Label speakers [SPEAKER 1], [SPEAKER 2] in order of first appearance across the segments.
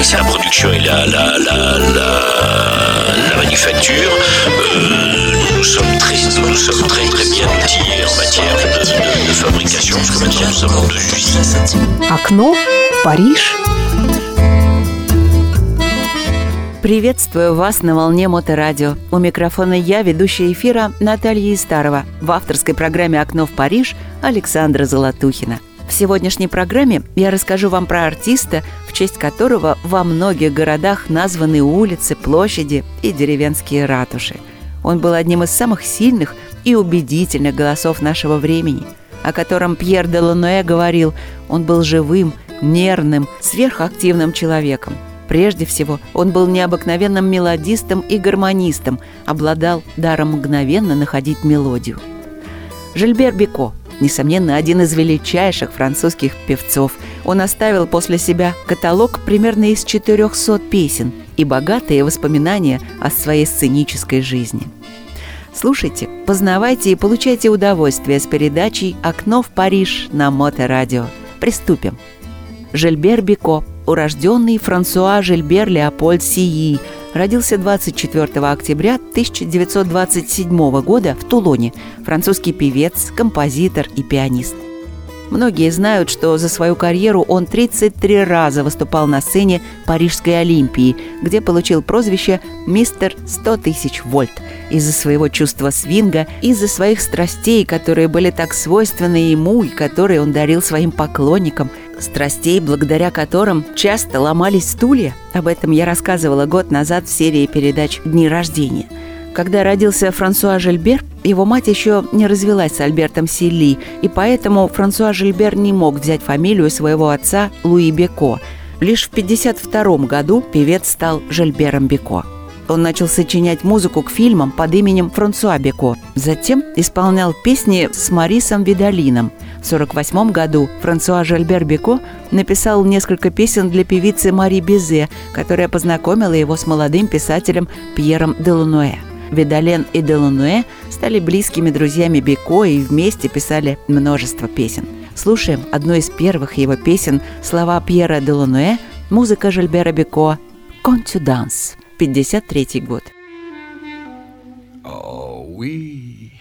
[SPEAKER 1] la production et la, la, la, la, manufacture, euh, nous sommes très, nous sommes très très bien outillés en matière de, de, de fabrication, parce que maintenant nous en deux usines.
[SPEAKER 2] Окно Париж. Приветствую вас на волне Моторадио. У микрофона я, ведущая эфира Наталья Истарова. В авторской программе «Окно в Париж» Александра Золотухина. В сегодняшней программе я расскажу вам про артиста, честь которого во многих городах названы улицы, площади и деревенские ратуши. Он был одним из самых сильных и убедительных голосов нашего времени, о котором Пьер де Лануэ говорил, он был живым, нервным, сверхактивным человеком – Прежде всего, он был необыкновенным мелодистом и гармонистом, обладал даром мгновенно находить мелодию. Жильбер Бико, несомненно, один из величайших французских певцов. Он оставил после себя каталог примерно из 400 песен и богатые воспоминания о своей сценической жизни. Слушайте, познавайте и получайте удовольствие с передачей «Окно в Париж» на Моторадио. Приступим. Жильбер Бико урожденный Франсуа Жильбер Леопольд Сии, родился 24 октября 1927 года в Тулоне, французский певец, композитор и пианист. Многие знают, что за свою карьеру он 33 раза выступал на сцене Парижской Олимпии, где получил прозвище «Мистер 100 тысяч вольт» из-за своего чувства свинга, из-за своих страстей, которые были так свойственны ему и которые он дарил своим поклонникам, страстей, благодаря которым часто ломались стулья. Об этом я рассказывала год назад в серии передач «Дни рождения». Когда родился Франсуа Жильбер, его мать еще не развелась с Альбертом Силли, и поэтому Франсуа Жильбер не мог взять фамилию своего отца Луи Беко. Лишь в 1952 году певец стал Жильбером Беко. Он начал сочинять музыку к фильмам под именем Франсуа Беко. Затем исполнял песни с Марисом Видалином. В 1948 году Франсуа Жильбер Беко написал несколько песен для певицы Мари Безе, которая познакомила его с молодым писателем Пьером Делунуэ. Видален и Делунуэ стали близкими друзьями Беко и вместе писали множество песен. Слушаем одну из первых его песен слова Пьера Делунуэ, музыка Жильбера Беко «Контюданс». 53 год.
[SPEAKER 3] Oh, oui.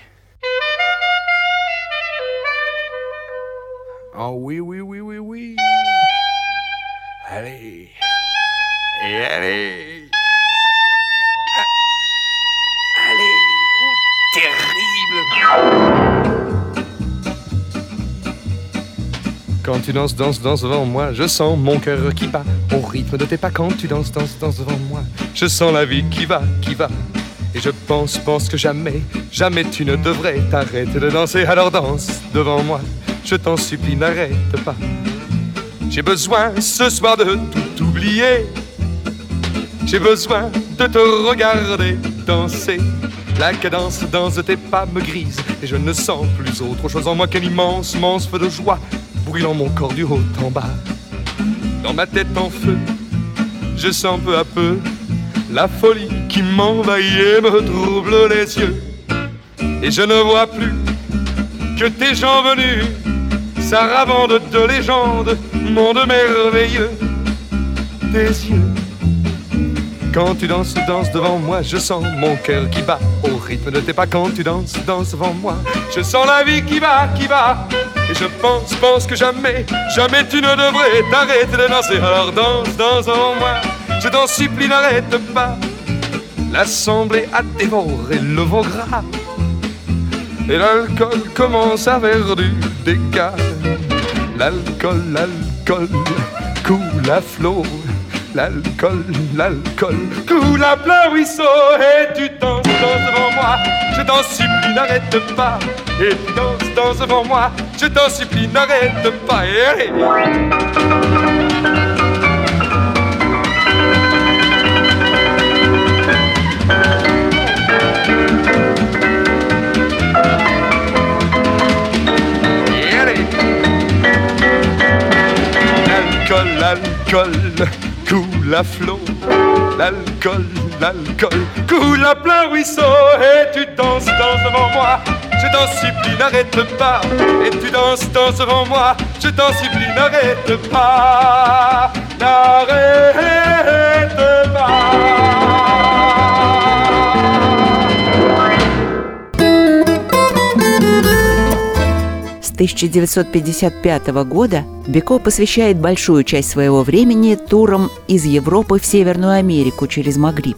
[SPEAKER 3] Oh oui, oui, oui, oui, oui. Allez. Allez. Quand tu danses, danses, danses devant moi, je sens mon cœur qui bat au rythme de tes pas. Quand tu danses, danses, danses devant moi, je sens la vie qui va, qui va. Et je pense, pense que jamais, jamais tu ne devrais t'arrêter de danser. Alors danse devant moi, je t'en supplie, n'arrête pas. J'ai besoin ce soir de tout oublier. J'ai besoin de te regarder danser. La cadence danse de tes pas me grise et je ne sens plus autre chose en moi qu'un immense, immense de joie brûlant mon corps du haut en bas. Dans ma tête en feu, je sens peu à peu la folie qui m'envahit et me trouble les yeux. Et je ne vois plus que tes gens venus, saravande de légendes, monde merveilleux, tes yeux. Quand tu danses, danses devant moi, je sens mon cœur qui bat au rythme de tes pas. Quand tu danses, danses devant moi, je sens la vie qui va, qui va. Et je pense, pense que jamais, jamais tu ne devrais t'arrêter de danser. Alors danse, danse devant moi, je t'en supplie, n'arrête pas. L'assemblée a dévoré le veau gras. Et l'alcool commence à faire du dégât. L'alcool, l'alcool coule à flot. L'alcool, l'alcool. À plein ruisseau Et tu danses, danses devant moi. Je t'en supplie, n'arrête pas. Et tu danses, danses devant moi. Je t'en supplie, n'arrête pas. Et allez. L'alcool, l'alcool coule à flot. L'alcool, l'alcool coule à plein ruisseau. Et tu danses, danses devant moi. Je t'en supplie, n'arrête pas. Et tu danses, danses devant moi. Je t'en supplie, n'arrête pas. N'arrête
[SPEAKER 2] 1955 года Беко посвящает большую часть своего времени турам из Европы в Северную Америку через Магриб.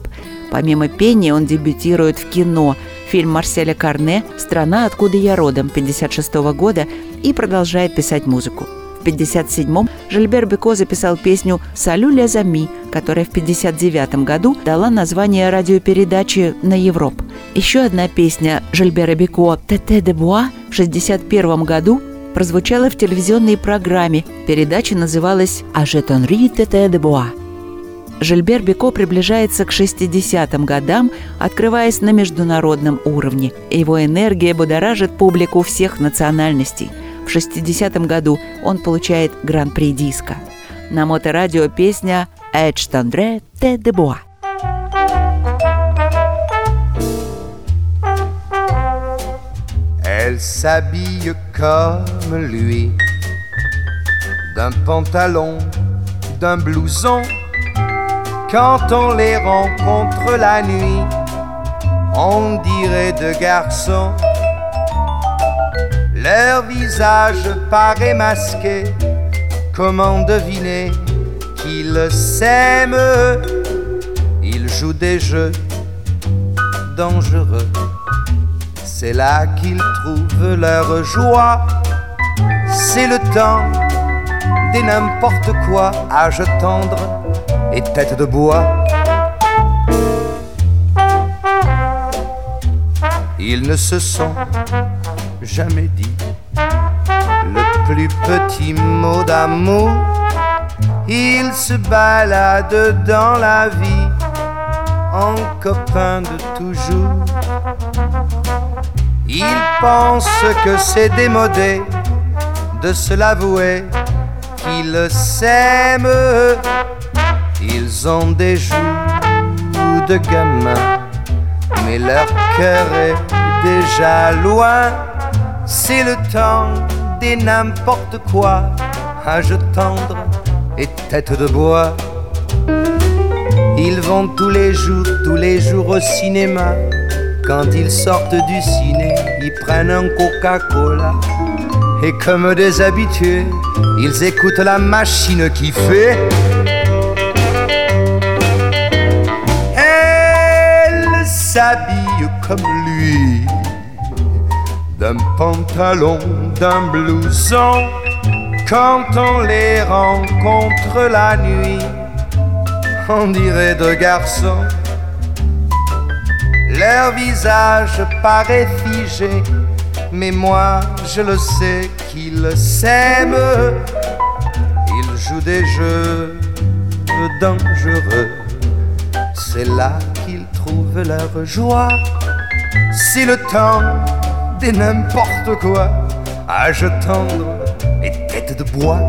[SPEAKER 2] Помимо пения он дебютирует в кино, фильм Марселя Карне «Страна, откуда я родом» 1956 года и продолжает писать музыку. В 1957-м Жильбер Беко записал песню «Салю ле зами», которая в 1959 году дала название радиопередачи на Европ. Еще одна песня Жильбера Беко «Тете де Буа» в 1961 году прозвучала в телевизионной программе. Передача называлась «Ажетонри Тете де Буа». Жильбер Беко приближается к 60-м годам, открываясь на международном уровне. Его энергия будоражит публику всех национальностей. В 60-м году он получает гран-при диска. На моторадио песня «Эдж Тандре Те де Боа».
[SPEAKER 4] Elle s'habille comme lui, d'un pantalon, d'un blouson. Quand on les rencontre la nuit, on dirait deux garçons. Leur visage paraît masqué, comment deviner qu'ils s'aiment? Ils jouent des jeux dangereux, c'est là qu'ils trouvent leur joie. C'est le temps des n'importe quoi, âge tendre et tête de bois. Ils ne se sont jamais dit plus petit mot d'amour. Ils se baladent dans la vie en copains de toujours. Ils pensent que c'est démodé de se l'avouer qu'ils s'aiment. Ils ont des joues de gamins, mais leur cœur est déjà loin. C'est le temps n'importe quoi, âge tendre et tête de bois. Ils vont tous les jours, tous les jours au cinéma. Quand ils sortent du ciné, ils prennent un Coca-Cola. Et comme des habitués, ils écoutent la machine qui fait. Elle s'habille comme lui, d'un pantalon, d'un blouson. Quand on les rencontre la nuit, on dirait deux garçons. Leur visage paraît figé, mais moi je le sais qu'ils s'aiment. Ils jouent des jeux dangereux, c'est là qu'ils trouvent leur joie. C'est le temps n'importe quoi, âge tendre et tête de bois.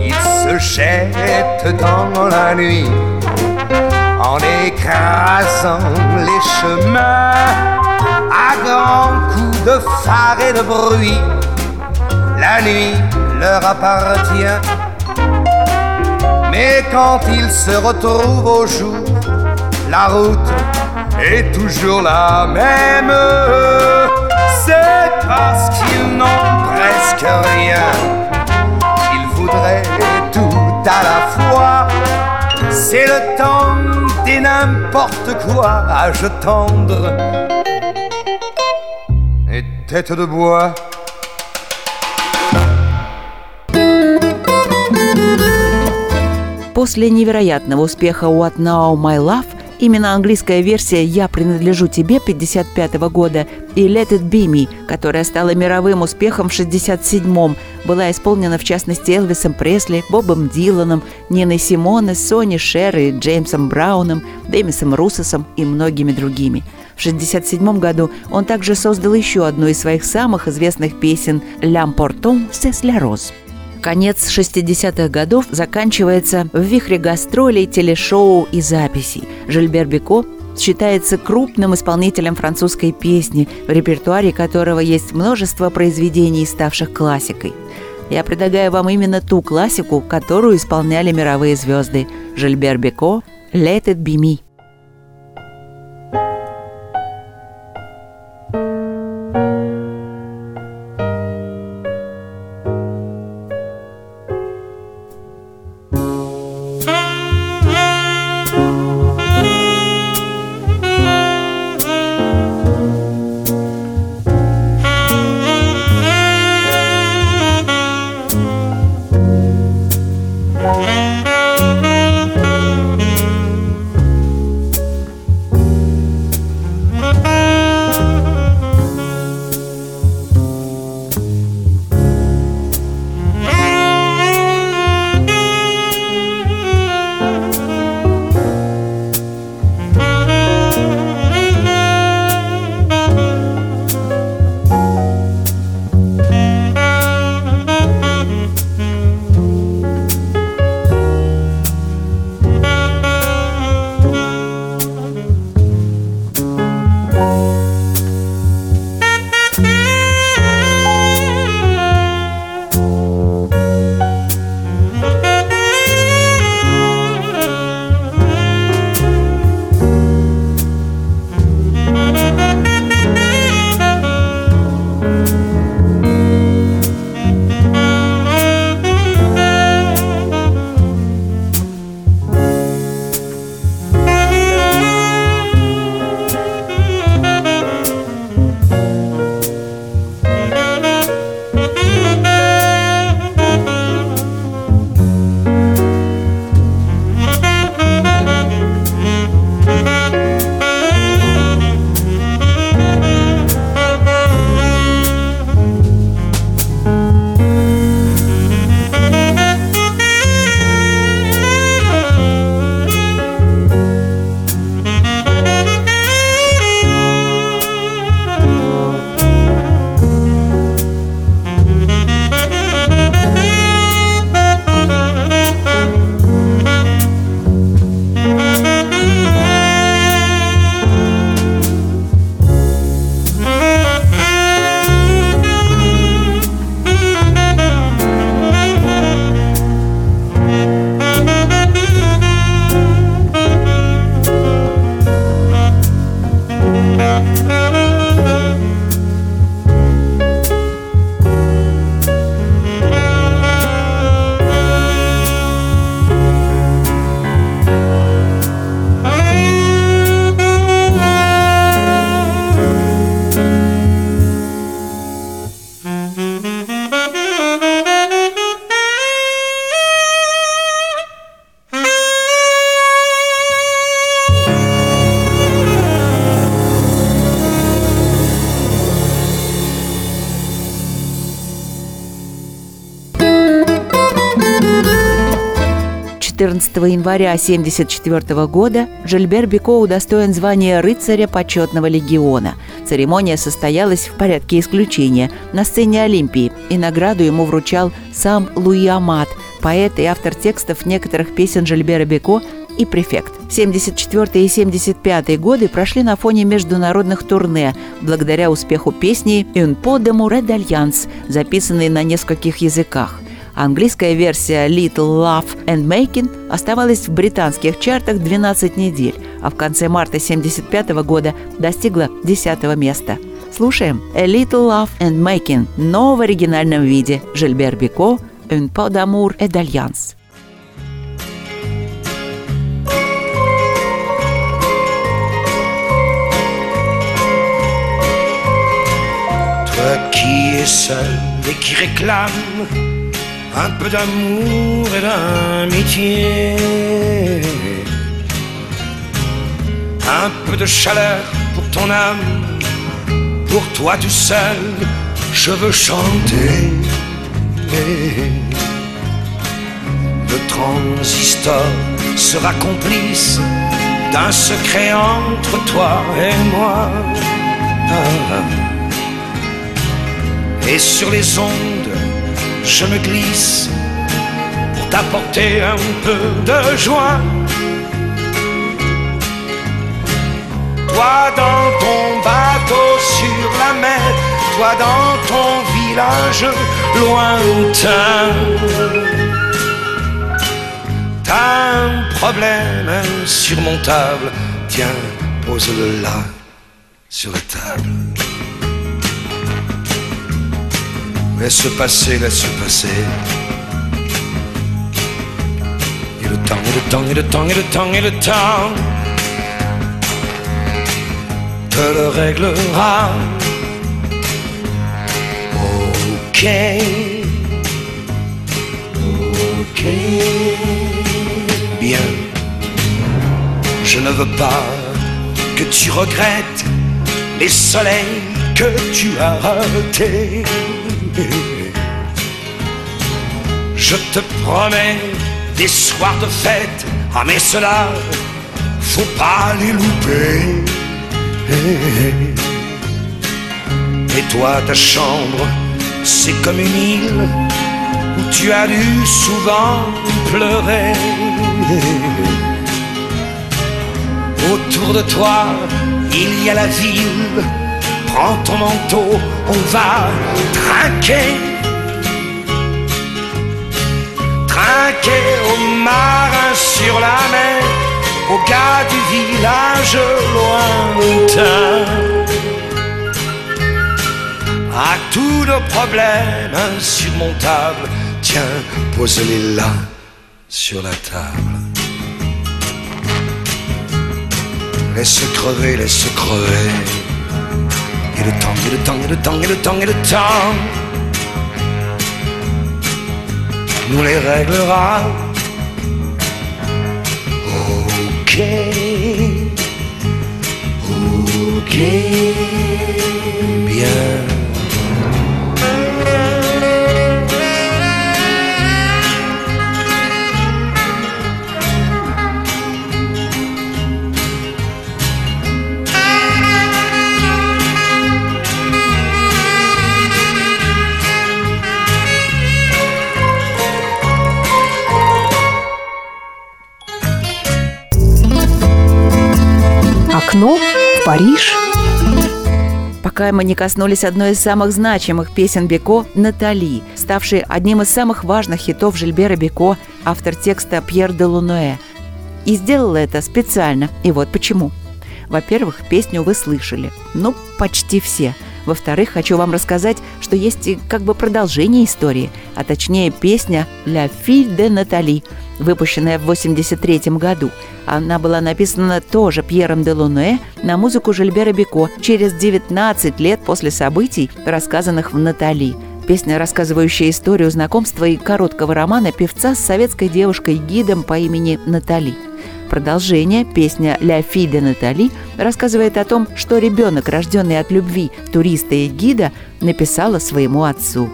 [SPEAKER 4] Ils se jettent dans la nuit en écrasant les chemins à grands coups de phare et de bruit. La nuit leur appartient, mais quand ils se retrouvent au jour, la route est toujours la même. C'est parce qu'ils n'ont presque rien qu'ils voudraient tout à la fois. C'est le temps des n'importe quoi, âge tendre et tête de bois.
[SPEAKER 2] После невероятного успеха «What Now, My Love» именно английская версия «Я принадлежу тебе» 1955 года и «Let It Be Me», которая стала мировым успехом в 1967-м, была исполнена в частности Элвисом Пресли, Бобом Диланом, Ниной Симоне, Сони Шер и Джеймсом Брауном, Дэмисом Руссосом и многими другими. В 1967 году он также создал еще одну из своих самых известных песен «L'Important c'est la rose». Конец 60-х годов заканчивается в вихре гастролей, телешоу и записей. Жильбер Бико считается крупным исполнителем французской песни, в репертуаре которого есть множество произведений, ставших классикой. Я предлагаю вам именно ту классику, которую исполняли мировые звезды Жильбер Бико «Let it be me». 14 января 1974 года Жильбер Бико удостоен звания рыцаря почетного легиона. Церемония состоялась в порядке исключения на сцене Олимпии, и награду ему вручал сам Луи Амат, поэт и автор текстов некоторых песен Жильбера Бико и префект. 74 и 75 годы прошли на фоне международных турне благодаря успеху песни «Un po de Mouret d'Alliance», записанной на нескольких языках. Английская версия «Little Love and Making» оставалась в британских чартах 12 недель, а в конце марта 1975 года достигла 10 места. Слушаем «A Little Love and Making», но в оригинальном виде Жильбер Бико «Un peu d'amour et d'alliance».
[SPEAKER 5] Qui es seul et qui réclame un peu d'amour et d'amitié, un peu de chaleur pour ton âme, pour toi tout seul, je veux chanter. Le transistor sera complice d'un secret entre toi et moi. Et sur les ondes, je me glisse pour t'apporter un peu de joie. Toi dans ton bateau sur la mer, toi dans ton village lointain. T'as un problème insurmontable, tiens, pose-le là, sur la table. Laisse passer, laisse passer. Et le temps, et le temps, et le temps, et le temps, et le temps te le réglera. Ok, ok, bien. Je ne veux pas que tu regrettes les soleils que tu as ratés. Je te promets des soirs de fête, ah mais cela, faut pas les louper. Et toi, ta chambre, c'est comme une île où tu as dû souvent pleurer. Autour de toi, il y a la ville. Prends ton manteau, on va trinquer. Trinquer aux marins sur la mer, aux gars du village lointain. À tous nos problèmes insurmontables, tiens, pose-les là sur la table. Laisse crever, laisse crever. Et le temps, et le temps, et le temps, et le temps, et le temps nous les réglera. Ok, ok, bien.
[SPEAKER 6] Париж.
[SPEAKER 2] Пока мы не коснулись одной из самых значимых песен Беко «Натали», ставшей одним из самых важных хитов Жильбера Беко, автор текста Пьер де Лунуэ. И сделала это специально. И вот почему. Во-первых, песню вы слышали. Ну, почти все. Во-вторых, хочу вам рассказать, что есть и как бы продолжение истории, а точнее песня «La fille de Nathalie», выпущенная в 1983 году. Она была написана тоже Пьером де Луне на музыку Жильбера Бико через 19 лет после событий, рассказанных в «Натали». Песня, рассказывающая историю знакомства и короткого романа певца с советской девушкой-гидом по имени Натали. Продолжение, песня «Ля фи Натали» рассказывает о том, что ребенок, рожденный от любви туриста и гида, написала своему отцу.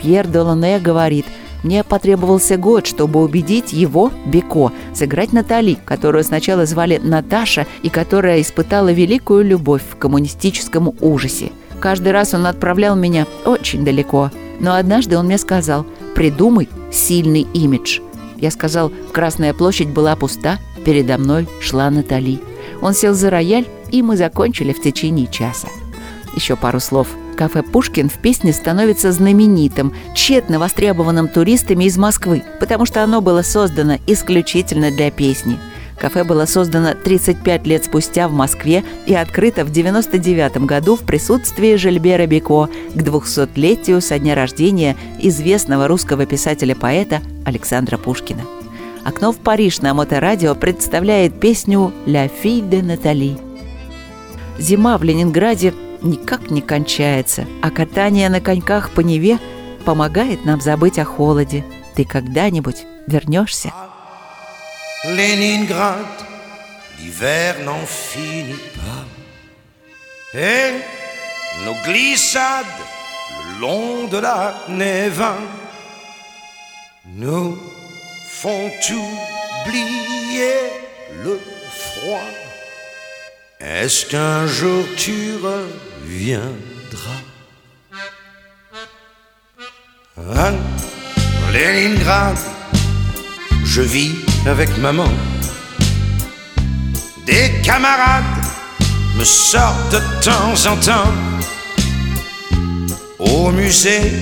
[SPEAKER 2] Пьер Долоне говорит, Мне потребовался год, чтобы убедить его, Беко, сыграть Натали, которую сначала звали Наташа и которая испытала великую любовь в коммунистическом ужасе. Каждый раз он отправлял меня очень далеко. Но однажды он мне сказал «Придумай сильный имидж». Я сказал «Красная площадь была пуста, передо мной шла Натали». Он сел за рояль, и мы закончили в течение часа. Еще пару слов – Кафе «Пушкин» в песне становится знаменитым, тщетно востребованным туристами из Москвы, потому что оно было создано исключительно для песни. Кафе было создано 35 лет спустя в Москве и открыто в 99 году в присутствии Жильбера Беко к 200-летию со дня рождения известного русского писателя-поэта Александра Пушкина. «Окно в Париж» на моторадио представляет песню «La fille de Nathalie». Зима в Ленинграде никак не кончается, а катание на коньках по Неве помогает нам забыть о холоде. Ты когда-нибудь вернешься?
[SPEAKER 5] Leningrad, l'hiver n'en finit pas. Et nos glissades le long de la neve nous font oublier le froid. Est-ce qu'un jour tu reviendras? À Leningrad, je vis avec maman. Des camarades me sortent de temps en temps au musée,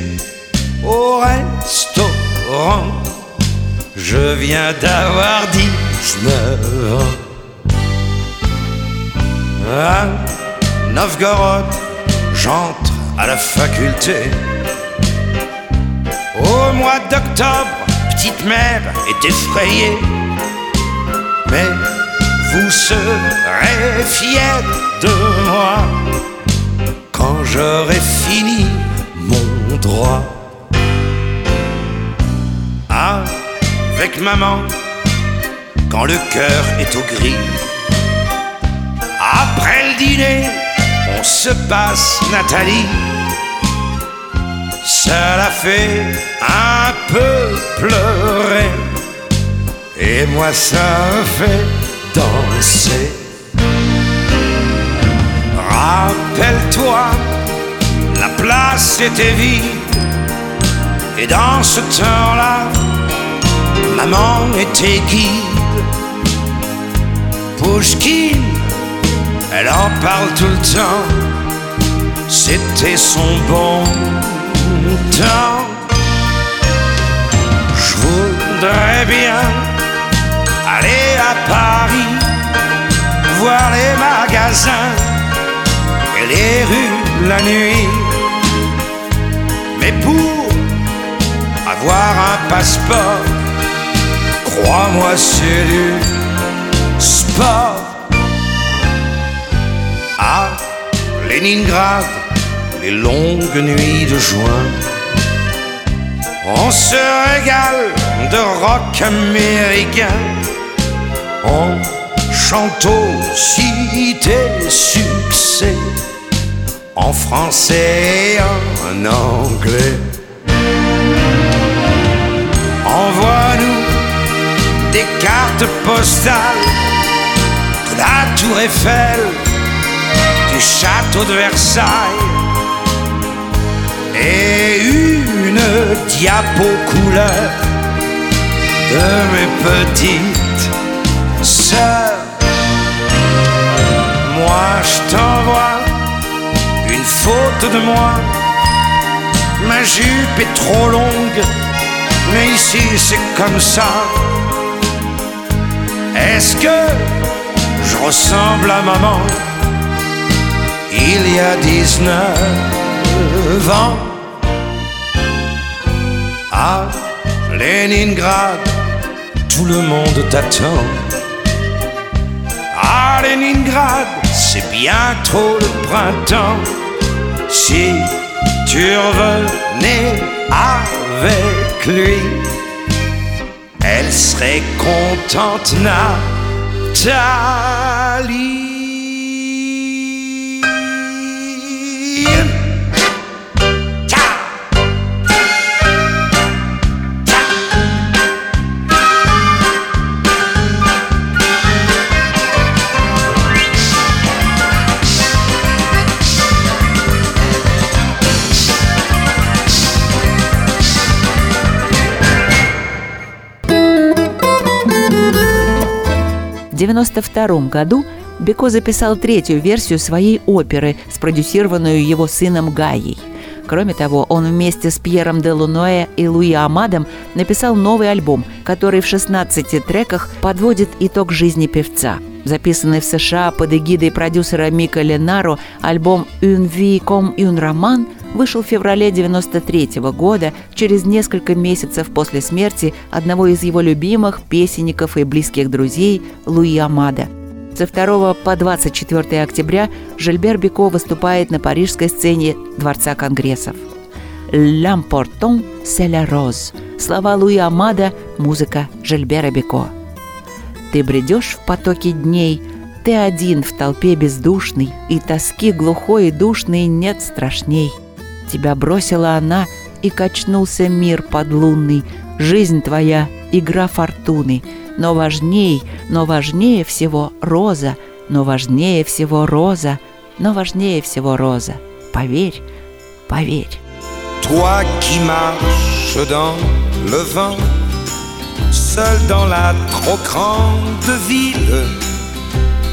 [SPEAKER 5] au restaurant. Je viens d'avoir 19 ans à Novgorod, j'entre à la faculté. Au mois d'octobre, petite mère est effrayée. Mais vous serez fiers de moi quand j'aurai fini mon droit. Avec maman, quand le cœur est au gris après le dîner, on se passe Nathalie. Ça l'a fait un peu pleurer. Et moi, ça fait danser. Rappelle-toi, la place était vide. Et dans ce temps-là, maman était guide. Pushkin elle en parle tout le temps, c'était son bon temps. Je voudrais bien aller à Paris, voir les magasins et les rues la nuit. Mais pour avoir un passeport, crois-moi, c'est du sport. Leningrad, les longues nuits de juin. On se régale de rock américain. On chante aussi tes succès en français et en anglais. Envoie-nous des cartes postales de la Tour Eiffel château de Versailles et une diapo couleur de mes petites sœurs. Moi, je t'envoie une photo de moi. Ma jupe est trop longue, mais ici c'est comme ça. Est-ce que je ressemble à maman? il y a 19 ans? À Leningrad, tout le monde t'attend. À Leningrad, c'est bientôt le printemps. Si tu revenais avec lui, elle serait contente, Nathalie.
[SPEAKER 2] 1992 году Беко записал третью версию своей оперы, спродюсированную его сыном Гаей. Кроме того, он вместе с Пьером де Луноэ и Луи Амадом написал новый альбом, который в 16 треках подводит итог жизни певца. Записанный в США под эгидой продюсера Мика Ленаро, альбом «Une vie comme un roman» вышел в феврале 1993 года, через несколько месяцев после смерти одного из его любимых песенников и близких друзей Луи Амада – со 2 по 24 октября Жильбер Бико выступает на парижской сцене Дворца Конгрессов. «L'important, c'est la rose» – слова Луи Амада, музыка Жильбера Бико. Ты бредешь в потоке дней, ты один в толпе бездушный, и тоски глухой и душной нет страшней. Тебя бросила она, и качнулся мир подлунный, жизнь твоя — игра фортуны — но важней, но важнее всего роза, но важнее всего роза, но важнее всего роза. Поверь, поверь.
[SPEAKER 5] Toi qui marches dans le vent, seul dans la trop grande ville,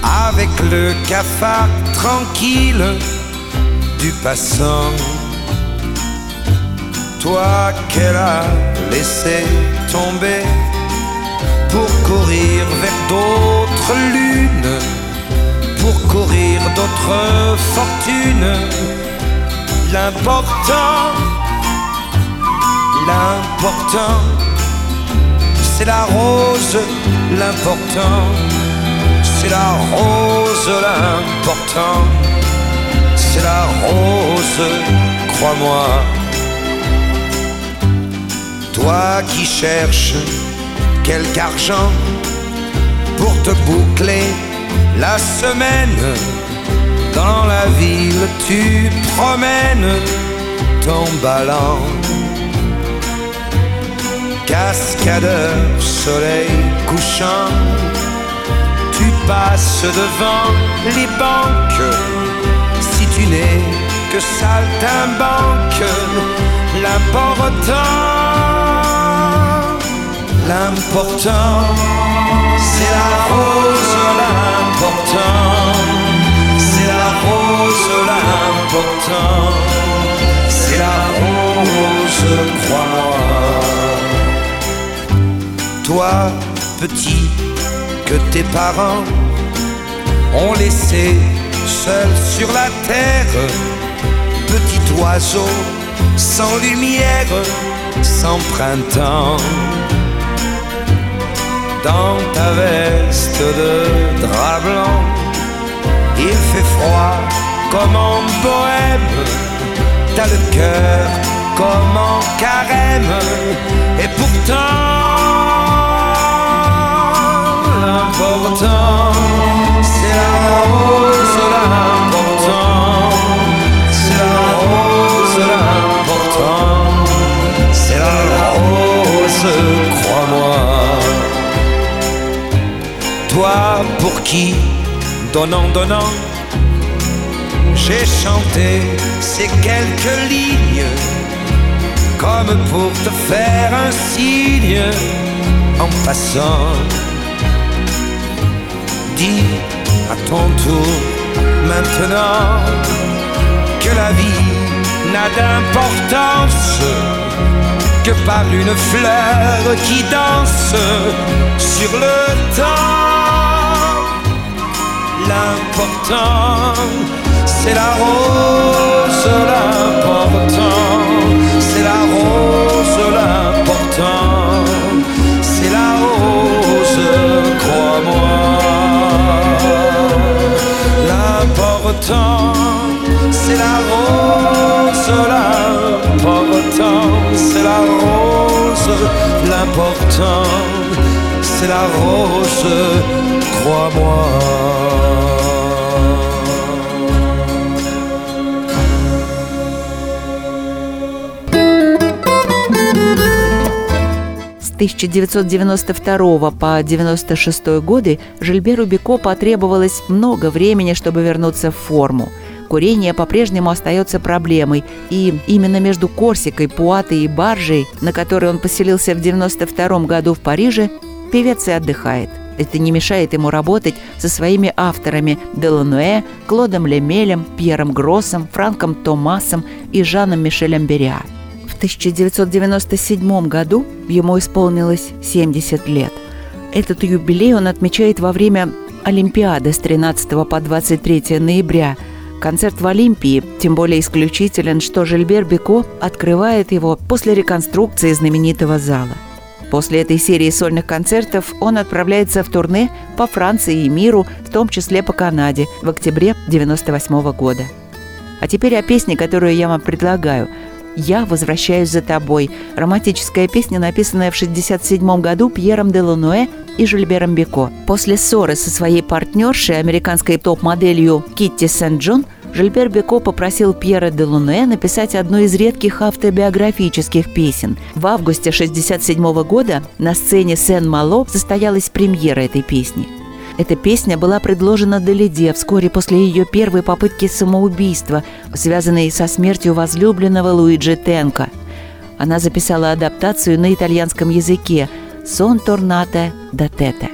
[SPEAKER 5] avec le cafard tranquille du passant. Toi qu'elle a laissé tomber pour courir vers d'autres lunes, pour courir d'autres fortunes. L'important, l'important, c'est la rose, l'important, c'est la rose, l'important, c'est la rose, crois-moi. Toi qui cherches quelque argent pour te boucler la semaine. Dans la ville, tu promènes ton ballon. Cascadeur, soleil couchant, tu passes devant les banques. Si tu n'es que saltimbanque, l'important L'important, c'est la rose, l'important, c'est la rose, l'important, c'est la rose, crois-moi. Toi, petit, que tes parents ont laissé seul sur la terre, petit oiseau sans lumière, sans printemps dans ta veste de drap blanc. Il fait froid comme en bohème, t'as le cœur comme en carême, et pourtant l'important c'est la rose, l'important. C'est la rose, l'important. C'est la rose, toi pour qui, donnant, donnant, j'ai chanté ces quelques lignes, comme pour te faire un signe en passant. Dis à ton tour maintenant que la vie n'a d'importance que par une fleur qui danse sur le temps l'important, c'est la rose, l'important, c'est la rose, l'important, c'est la rose, crois-moi. L'important, c'est la rose, l'important, c'est la rose, l'important, c'est la rose, crois-moi.
[SPEAKER 2] С 1992 по 1996 годы Жильберу Бико потребовалось много времени, чтобы вернуться в форму. Курение по-прежнему остается проблемой, и именно между Корсикой, Пуатой и Баржей, на которой он поселился в 1992 году в Париже, певец и отдыхает – Это не мешает ему работать со своими авторами Делануэ, Клодом Лемелем, Пьером Гроссом, Франком Томасом и Жаном Мишелем Бериа. В 1997 году ему исполнилось 70 лет. Этот юбилей он отмечает во время Олимпиады с 13 по 23 ноября. Концерт в Олимпии тем более исключителен, что Жильбер Беко открывает его после реконструкции знаменитого зала. После этой серии сольных концертов он отправляется в турне по Франции и миру, в том числе по Канаде, в октябре 1998 года. А теперь о песне, которую я вам предлагаю. «Я возвращаюсь за тобой» – романтическая песня, написанная в 1967 году Пьером де Лунуэ и Жильбером Беко. После ссоры со своей партнершей, американской топ-моделью Китти Сент-Джон, Жильбер Беко попросил Пьера де Луне написать одну из редких автобиографических песен. В августе 1967 года на сцене Сен-Мало состоялась премьера этой песни. Эта песня была предложена Делиде вскоре после ее первой попытки самоубийства, связанной со смертью возлюбленного Луиджи Тенко. Она записала адаптацию на итальянском языке «Сон торната да тете».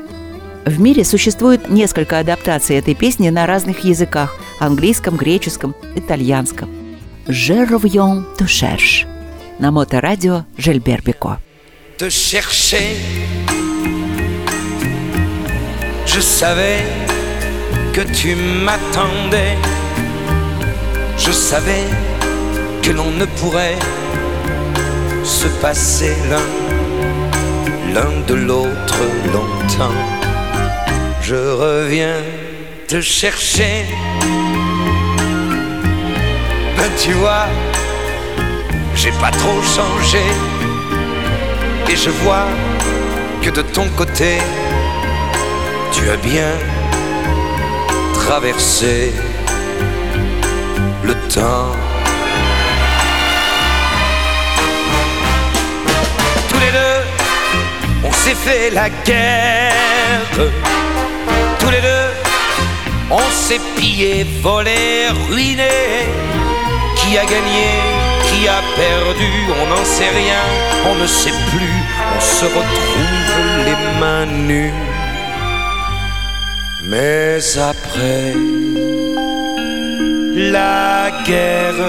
[SPEAKER 2] В мире существует несколько адаптаций этой песни на разных языках – английском, греческом, итальянском. «Je reviens tu cherches» на моторадио Жильбер Беко.
[SPEAKER 5] Te chercher, je savais que tu m'attendais, je savais que l'on ne pourrait se passer l'un l'un de l'autre longtemps. Je reviens te chercher. Ben tu vois, j'ai pas trop changé. Et je vois que de ton côté, tu as bien traversé le temps. Tous les deux, on s'est fait la guerre. Tous les deux, on s'est pillé, volé, ruiné. Qui a gagné, qui a perdu, on n'en sait rien, on ne sait plus, on se retrouve les mains nues. Mais après la guerre,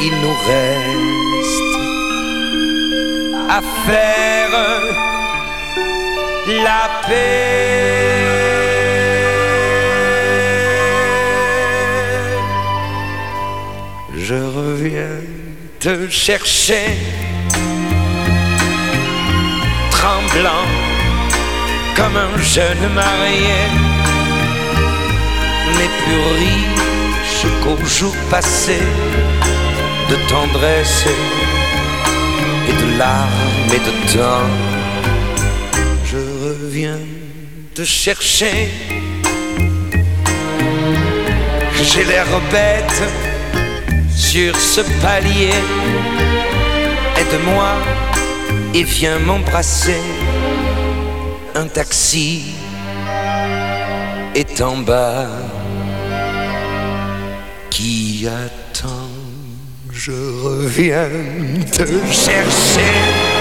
[SPEAKER 5] il nous reste à faire la paix. Je reviens te chercher, tremblant comme un jeune marié, mais plus riche qu'au jour passé de tendresse et de larmes et de temps. Je reviens te chercher. J'ai l'air bête sur ce palier. Aide-moi et viens m'embrasser. Un taxi est en bas qui attend. Je reviens te chercher.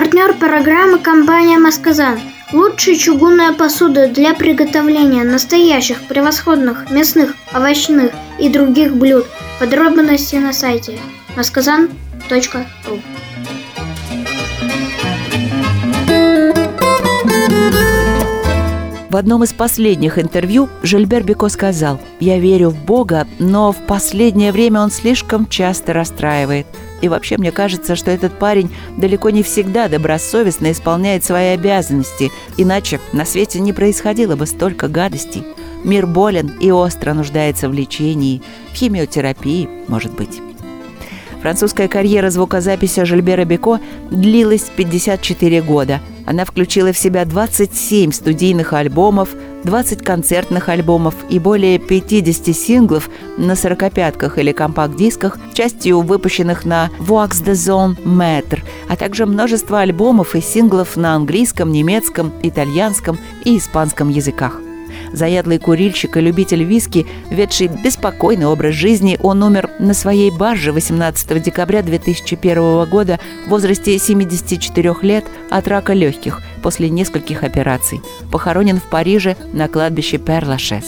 [SPEAKER 6] Партнер программы компания «Масказан». Лучшая чугунная посуда для приготовления настоящих превосходных мясных, овощных и других блюд. Подробности на сайте masказан.ру
[SPEAKER 2] В одном из последних интервью Жильбер Беко сказал «Я верю в Бога, но в последнее время он слишком часто расстраивает. И вообще мне кажется, что этот парень далеко не всегда добросовестно исполняет свои обязанности, иначе на свете не происходило бы столько гадостей. Мир болен и остро нуждается в лечении, в химиотерапии, может быть». Французская карьера звукозаписи Жильбера Беко длилась 54 года, Она включила в себя 27 студийных альбомов, 20 концертных альбомов и более 50 синглов на сорокопятках или компакт-дисках, частью выпущенных на Wax the Zone Matter, а также множество альбомов и синглов на английском, немецком, итальянском и испанском языках. Заядлый курильщик и любитель виски, ведший беспокойный образ жизни, он умер на своей барже 18 декабря 2001 года в возрасте 74 лет от рака легких после нескольких операций. Похоронен в Париже на кладбище Перлашес.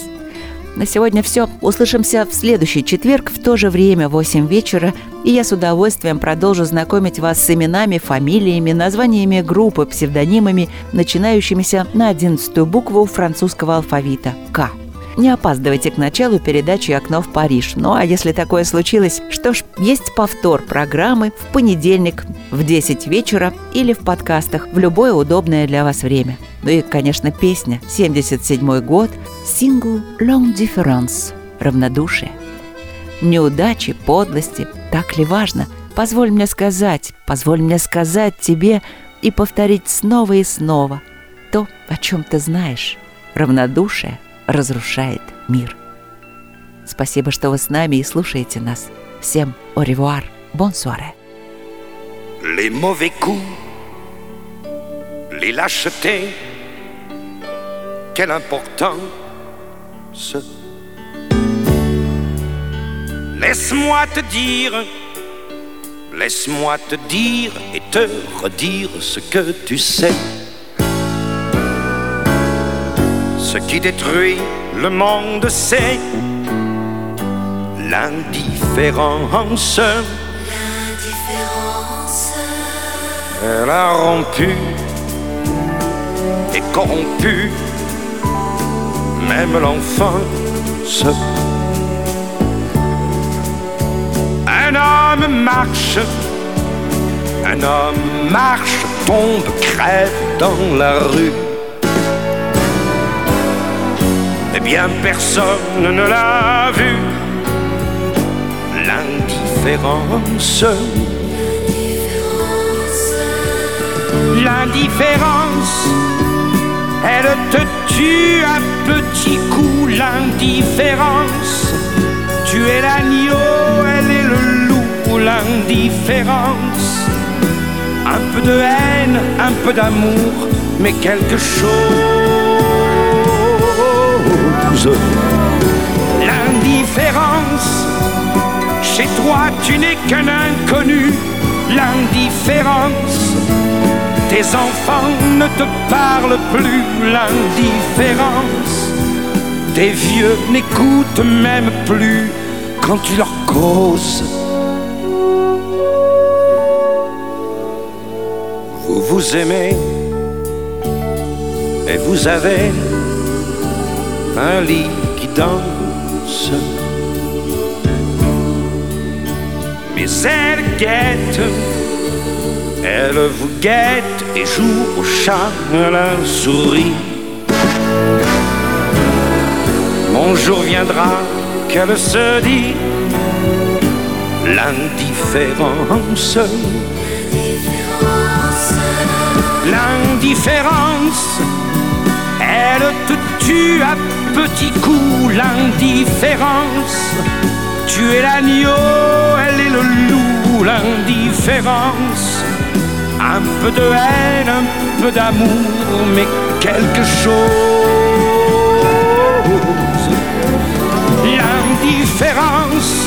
[SPEAKER 2] На сегодня все. Услышимся в следующий четверг в то же время, 8 вечера, и я с удовольствием продолжу знакомить вас с именами, фамилиями, названиями группы, псевдонимами, начинающимися на одиннадцатую букву французского алфавита – «К». Не опаздывайте к началу передачи «Окно в Париж». Ну а если такое случилось, что ж, есть повтор программы в понедельник в 10 вечера или в подкастах в любое удобное для вас время. Ну и, конечно, песня «77 год», сингл «Long Difference» – «Равнодушие». Неудачи, подлости, так ли важно? Позволь мне сказать, позволь мне сказать тебе и повторить снова и снова то, о чем ты знаешь. Равнодушие – разрушает мир. Спасибо, что вы с нами и слушаете нас. Всем au revoir, bonsoir.
[SPEAKER 5] Les mauvais coups, les lâchetés, quelle importance. Laisse-moi te dire, laisse-moi te dire et te redire ce que tu sais. Ce qui détruit le monde, c'est l'indifférence. Elle a rompu et corrompu même l'enfance. Un homme marche, un homme marche, tombe, crève dans la rue. Bien personne ne l'a vu. L'indifférence. L'indifférence, elle te tue à petits coups. L'indifférence, tu es l'agneau, elle est le loup. L'indifférence, un peu de haine, un peu d'amour, mais quelque chose L'indifférence, chez toi tu n'es qu'un inconnu. L'indifférence, tes enfants ne te parlent plus. L'indifférence, tes vieux n'écoutent même plus quand tu leur causes. Vous vous aimez et vous avez un lit qui danse. Mais elle guette, elle vous guette et joue au chat la souris. Mon jour viendra qu'elle se dit l'indifférence. L'indifférence, elle te tue à petit coup l'indifférence. Tu es l'agneau, elle est le loup, l'indifférence. Un peu de haine, un peu d'amour, mais quelque chose. L'indifférence,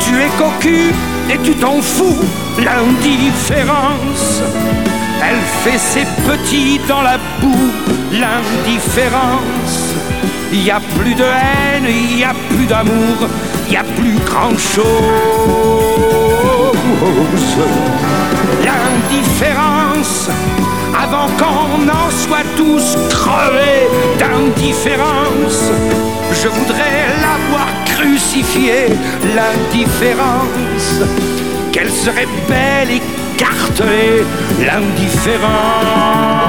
[SPEAKER 5] tu es cocu et tu t'en fous, l'indifférence. Elle fait ses petits dans la boue, l'indifférence. Il n'y a plus de haine, il n'y a plus d'amour, il n'y a plus grand chose. L'indifférence, avant qu'on en soit tous crevés d'indifférence, je voudrais l'avoir crucifiée, l'indifférence, qu'elle serait belle et cartelée, l'indifférence.